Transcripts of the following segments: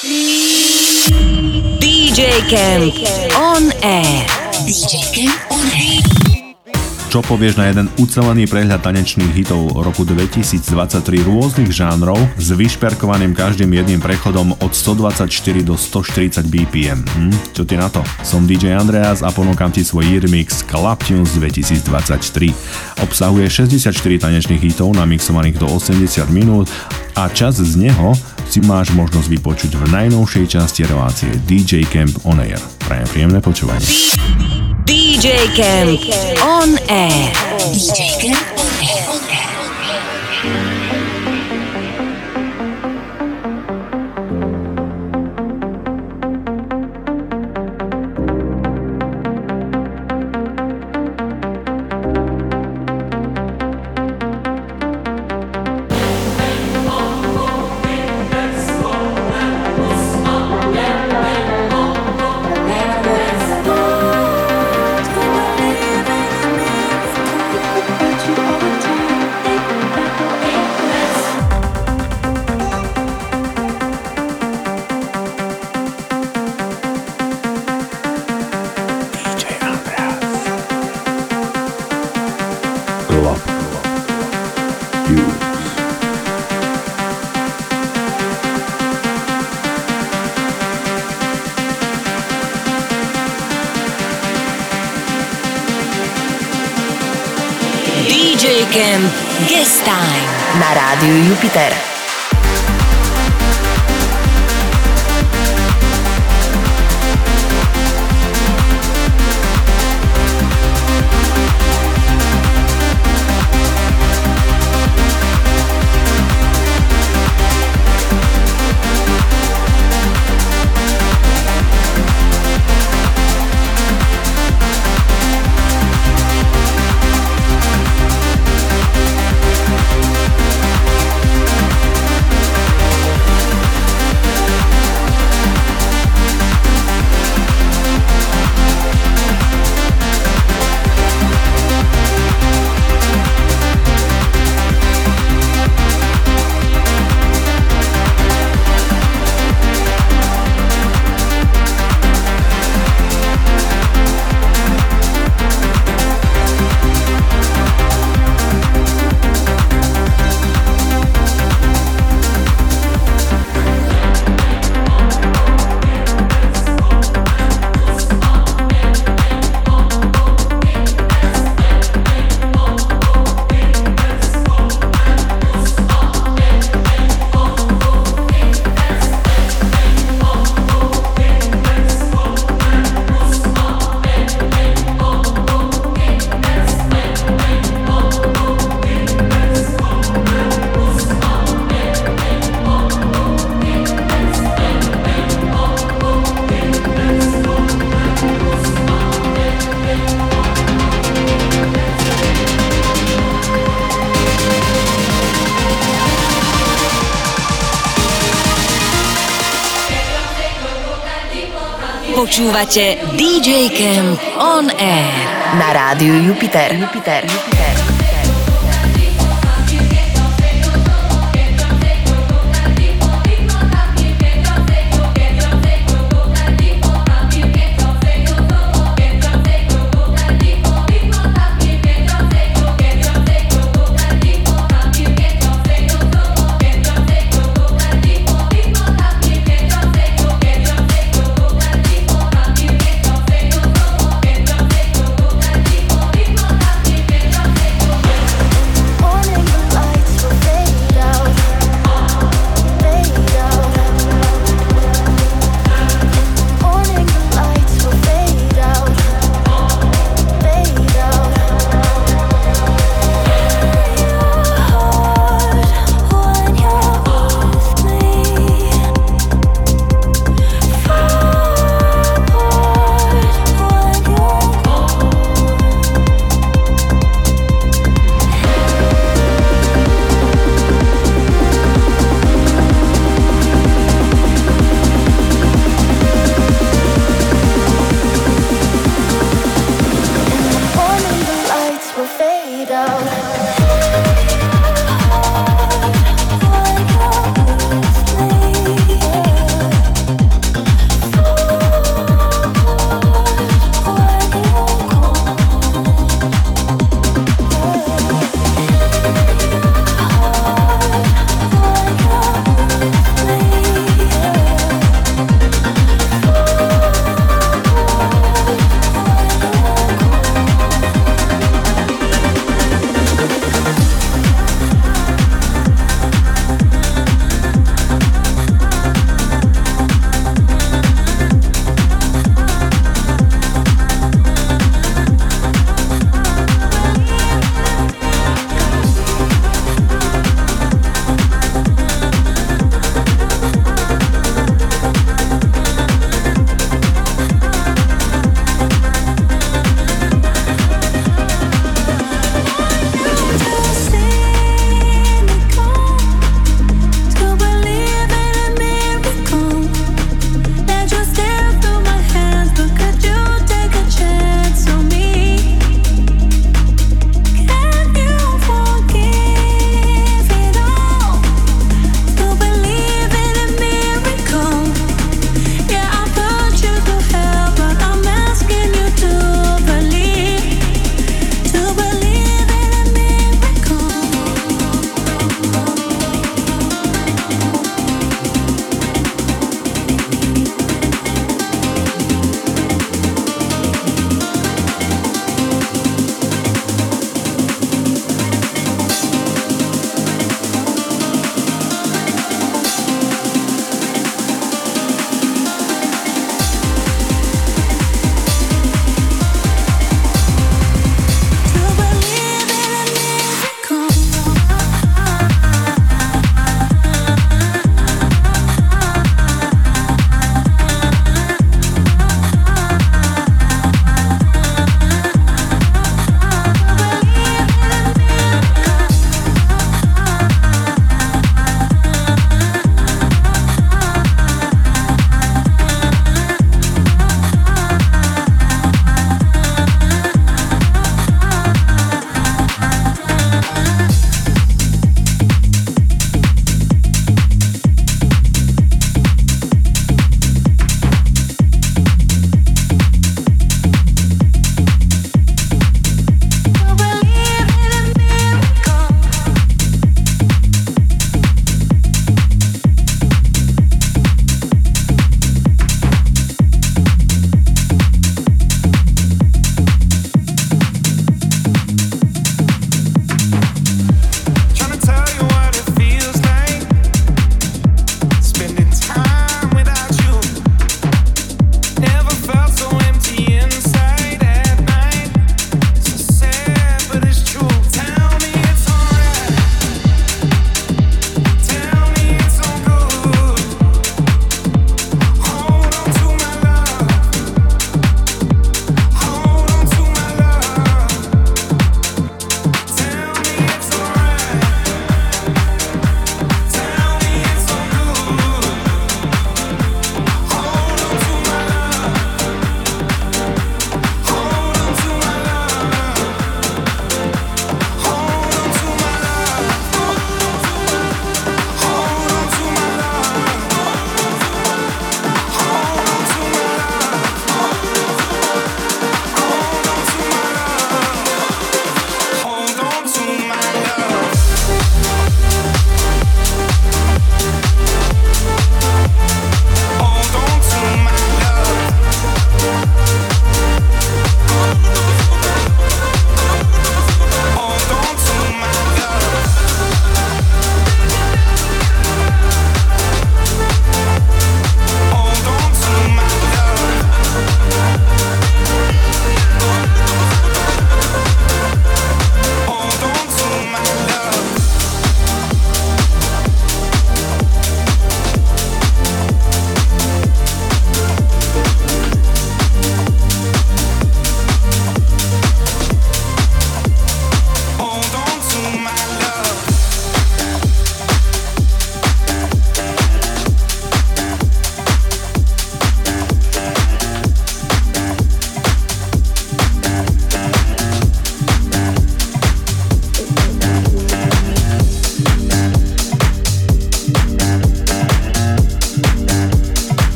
DJ Camp on air. DJ Camp on air. Čo povieš na jeden ucelený prehľad tanečných hitov roku 2023 rôznych žánrov s vyšperkovaným každým jedným prechodom od 124 do 140 BPM? Hm? Čo ty na to? Som DJ Andreas a ponúkam ti svoj remix Club Tunes 2023. Obsahuje 64 tanečných hitov namixovaných do 80 minút a čas z neho si máš možnosť vypočuť v najnovšej časti relácie DJ Camp On Air. Prajem príjemné počúvanie. DJ Camp on air. DJ Camp on air. Počúvate DJ Camp On Air na rádiu Jupiter. Jupiter. Jupiter.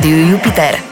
Na rádiu Jupiter.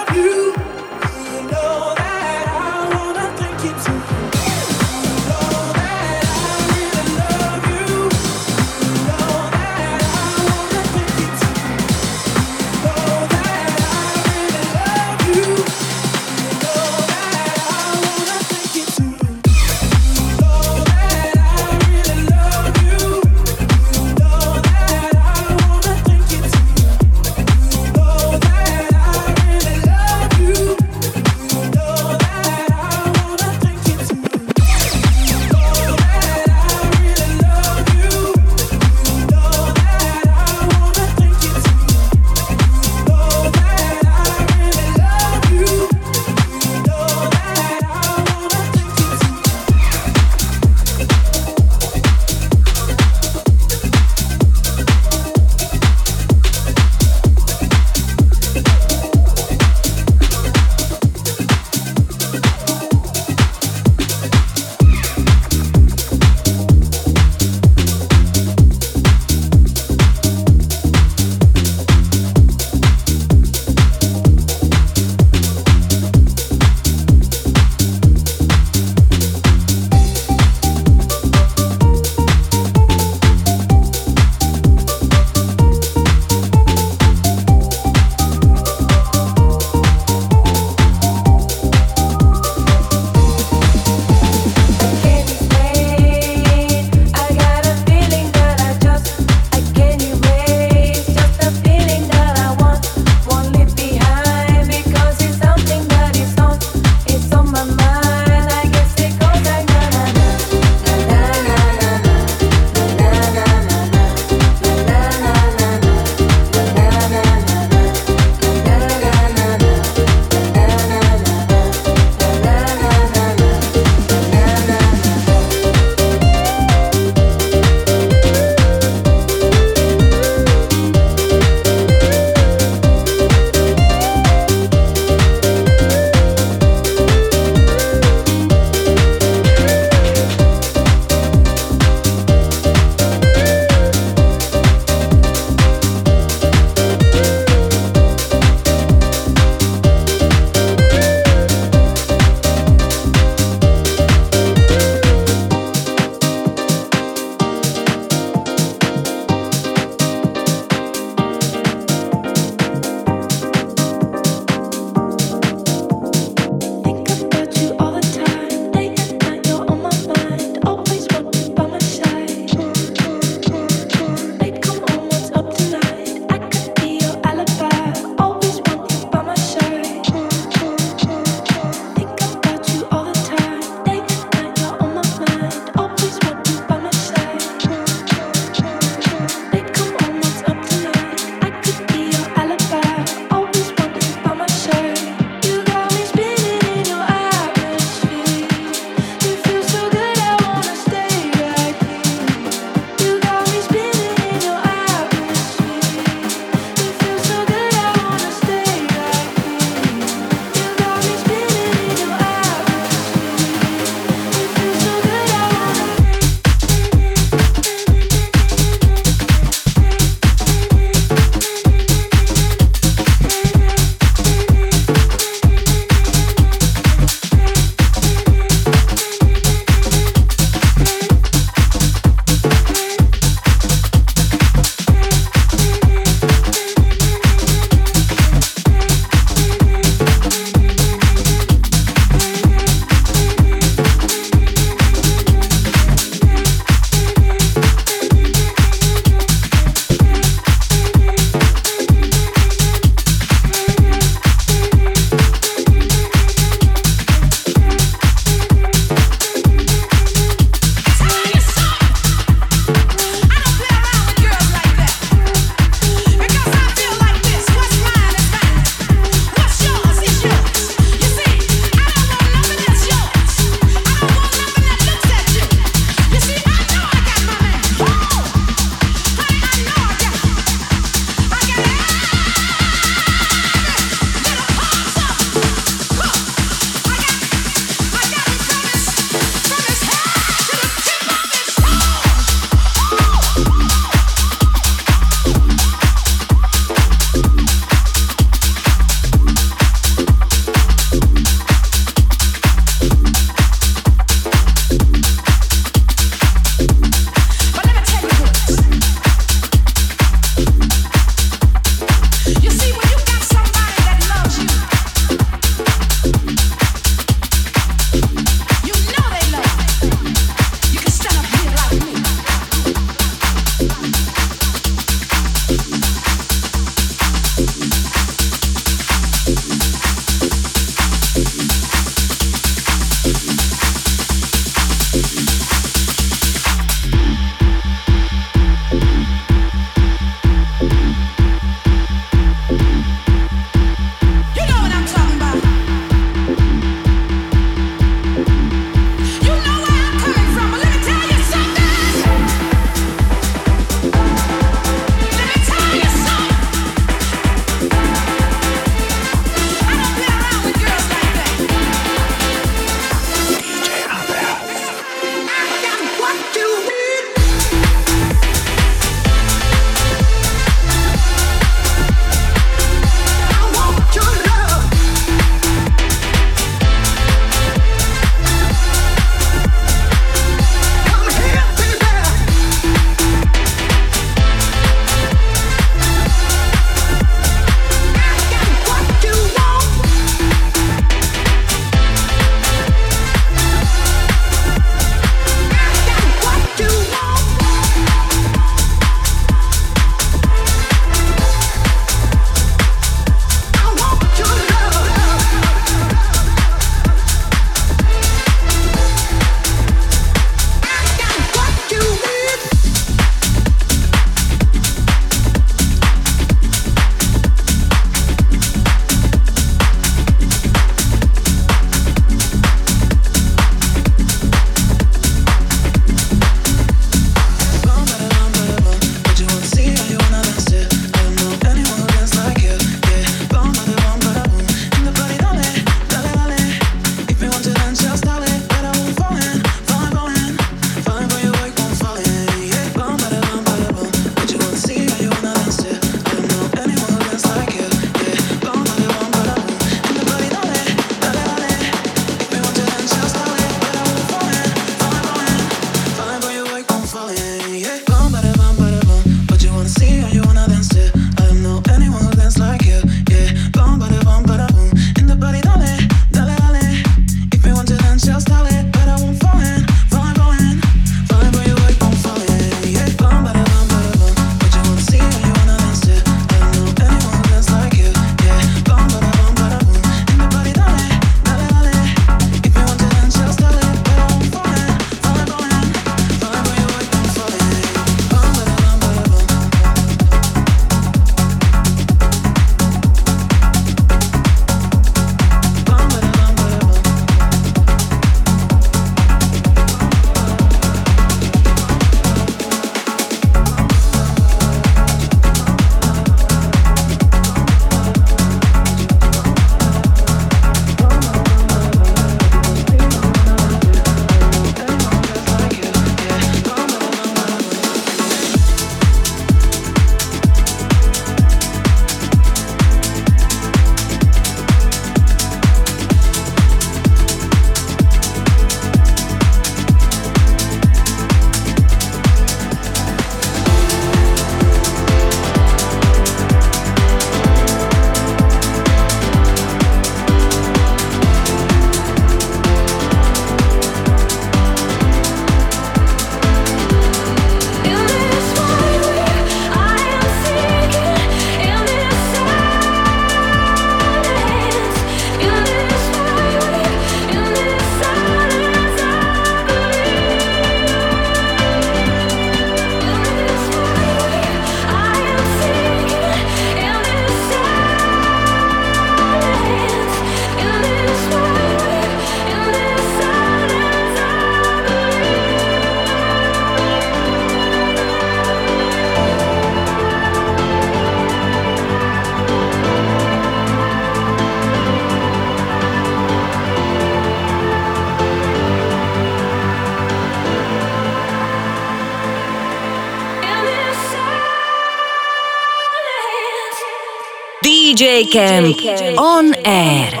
Camp on air.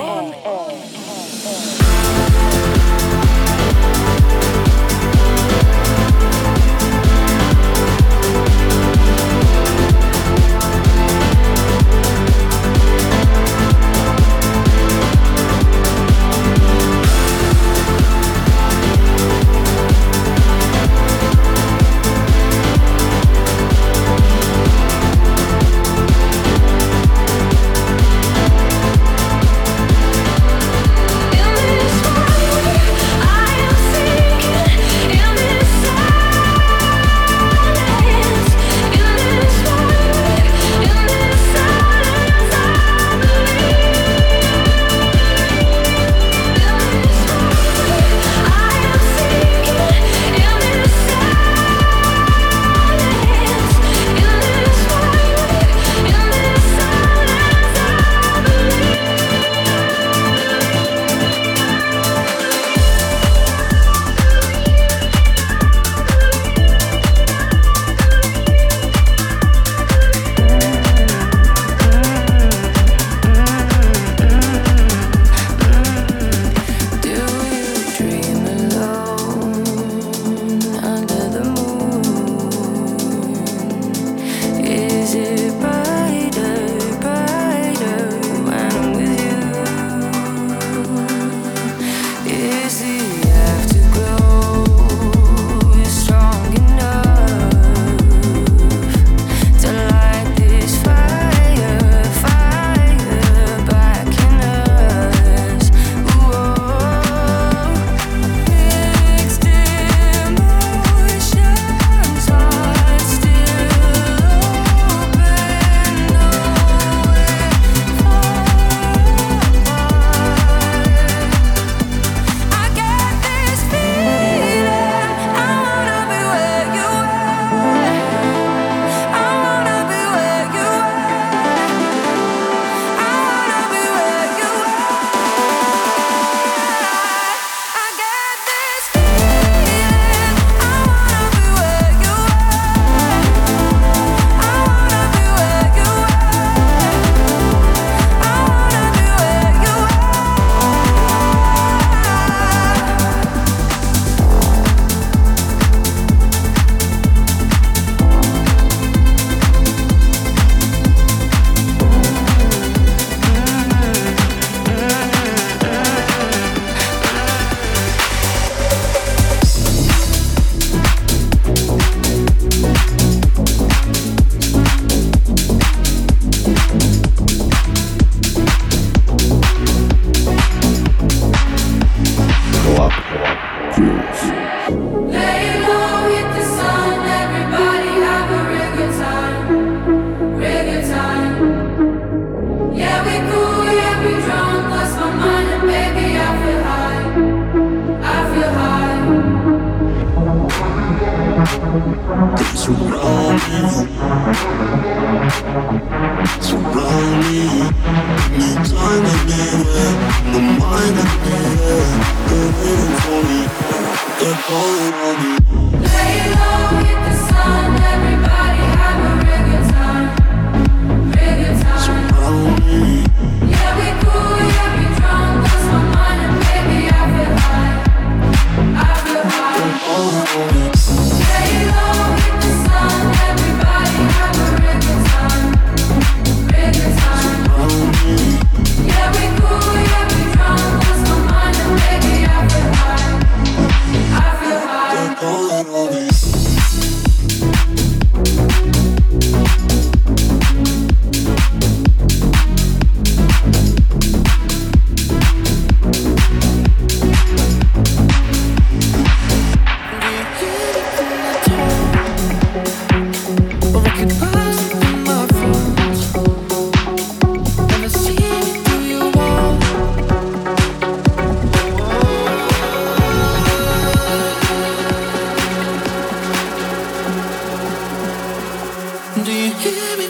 Even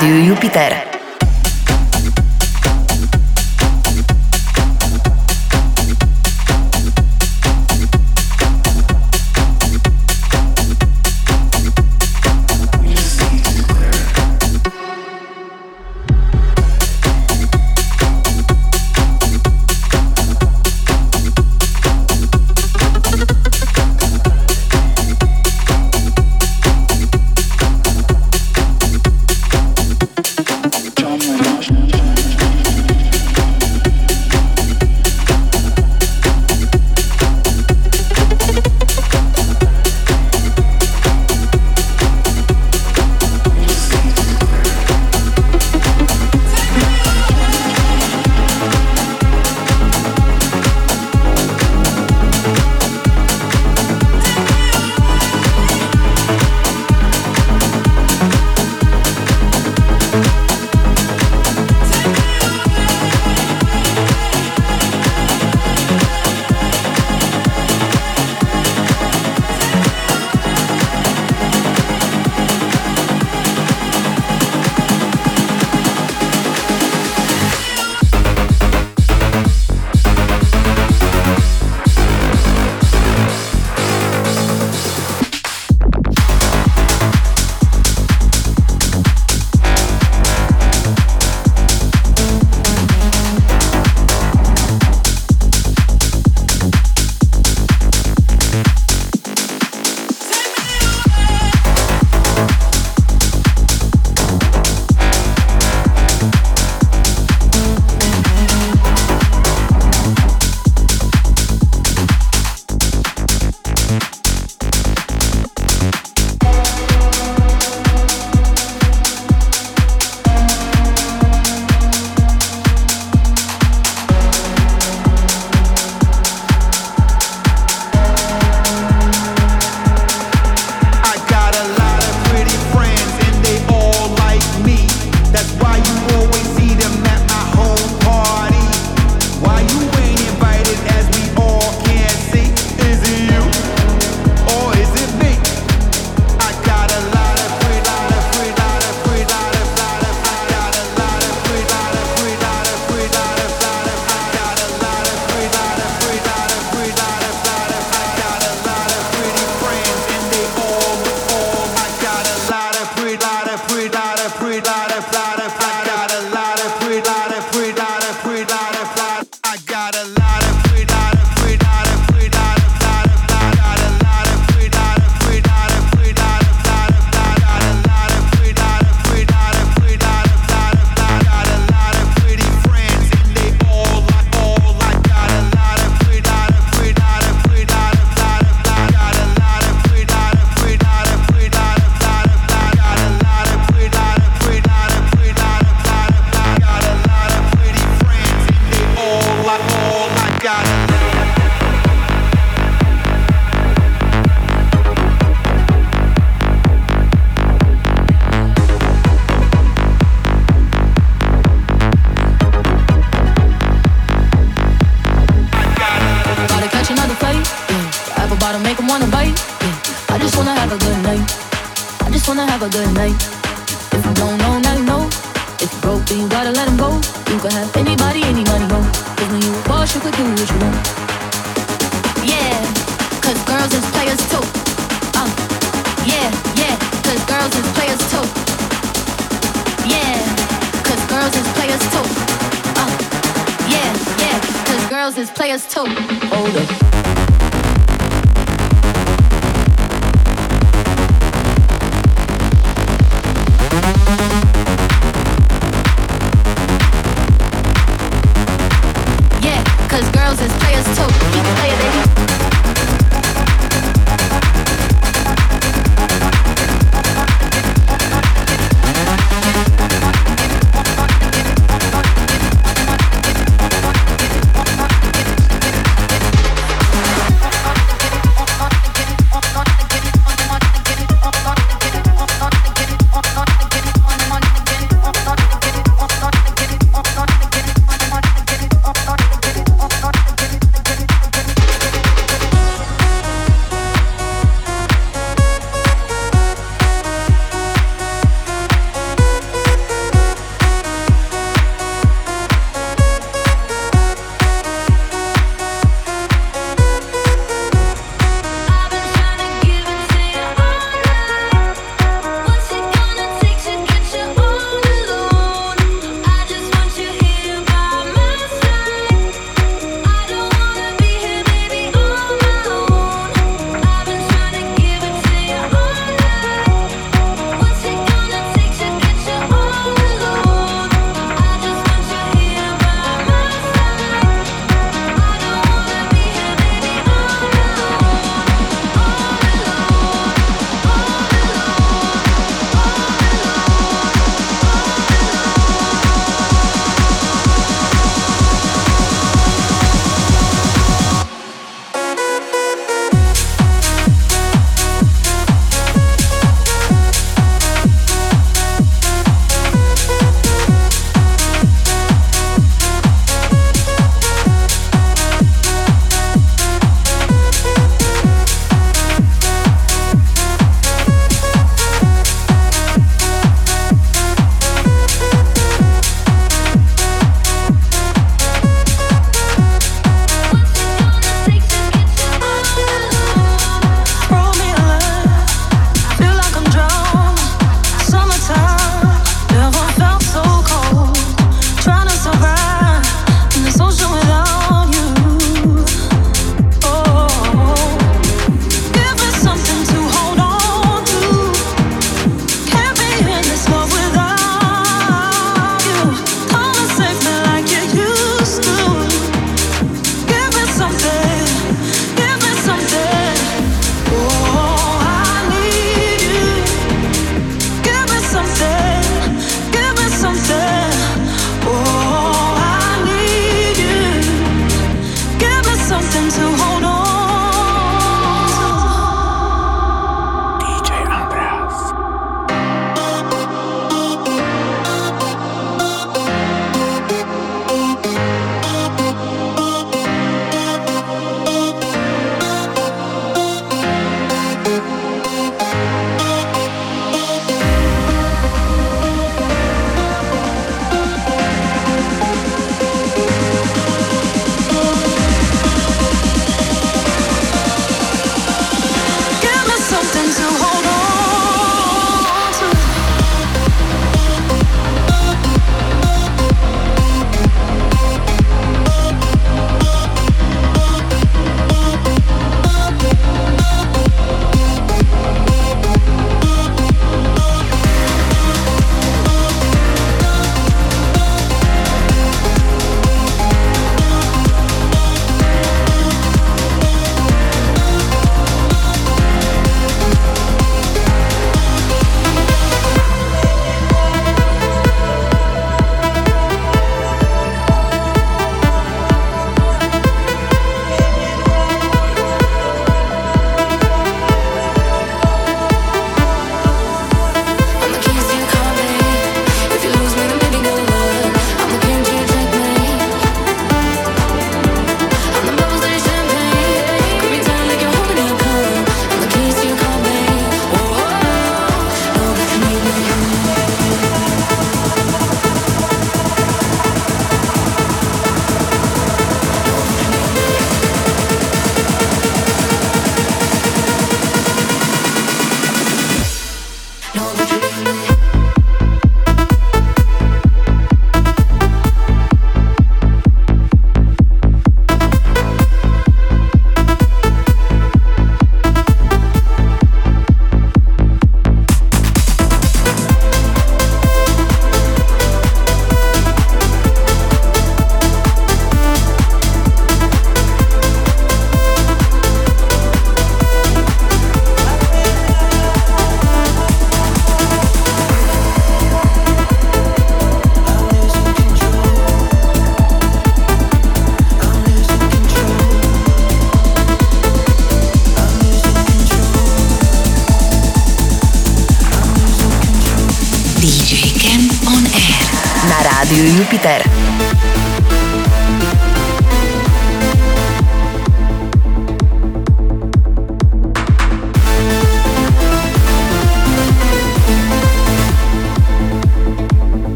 Jupiter.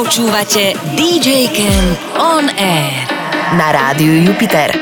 Počúvate DJ Camp On Air na rádiu Jupiter.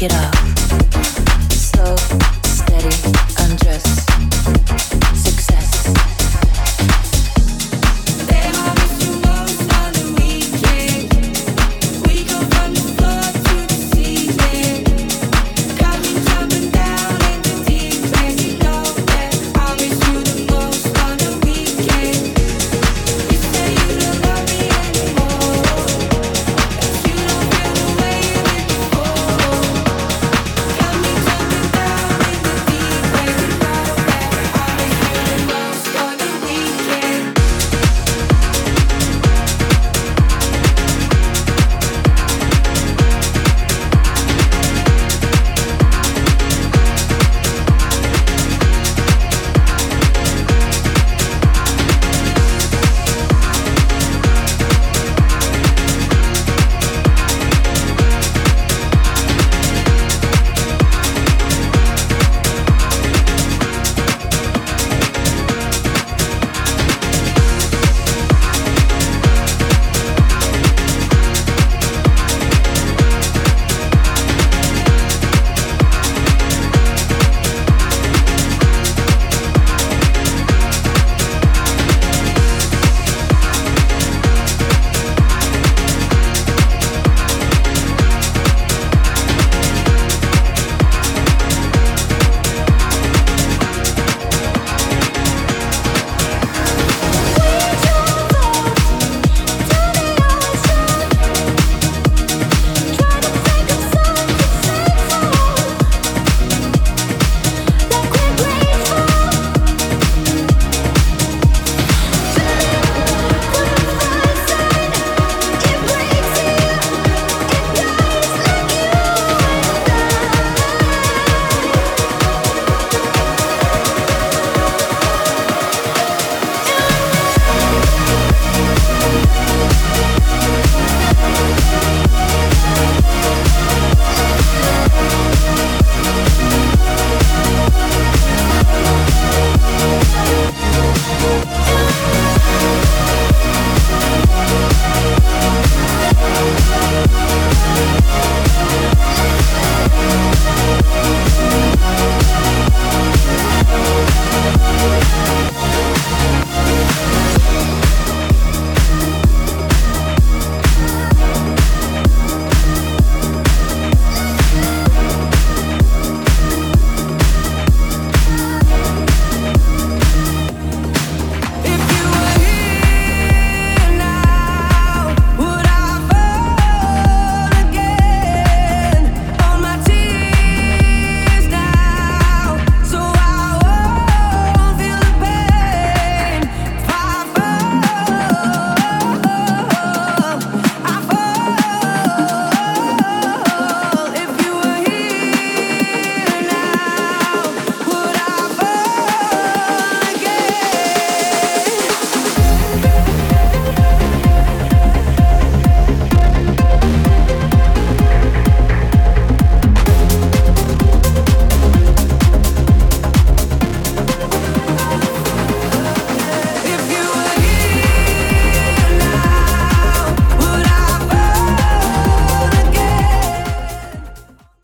It. Slow, steady.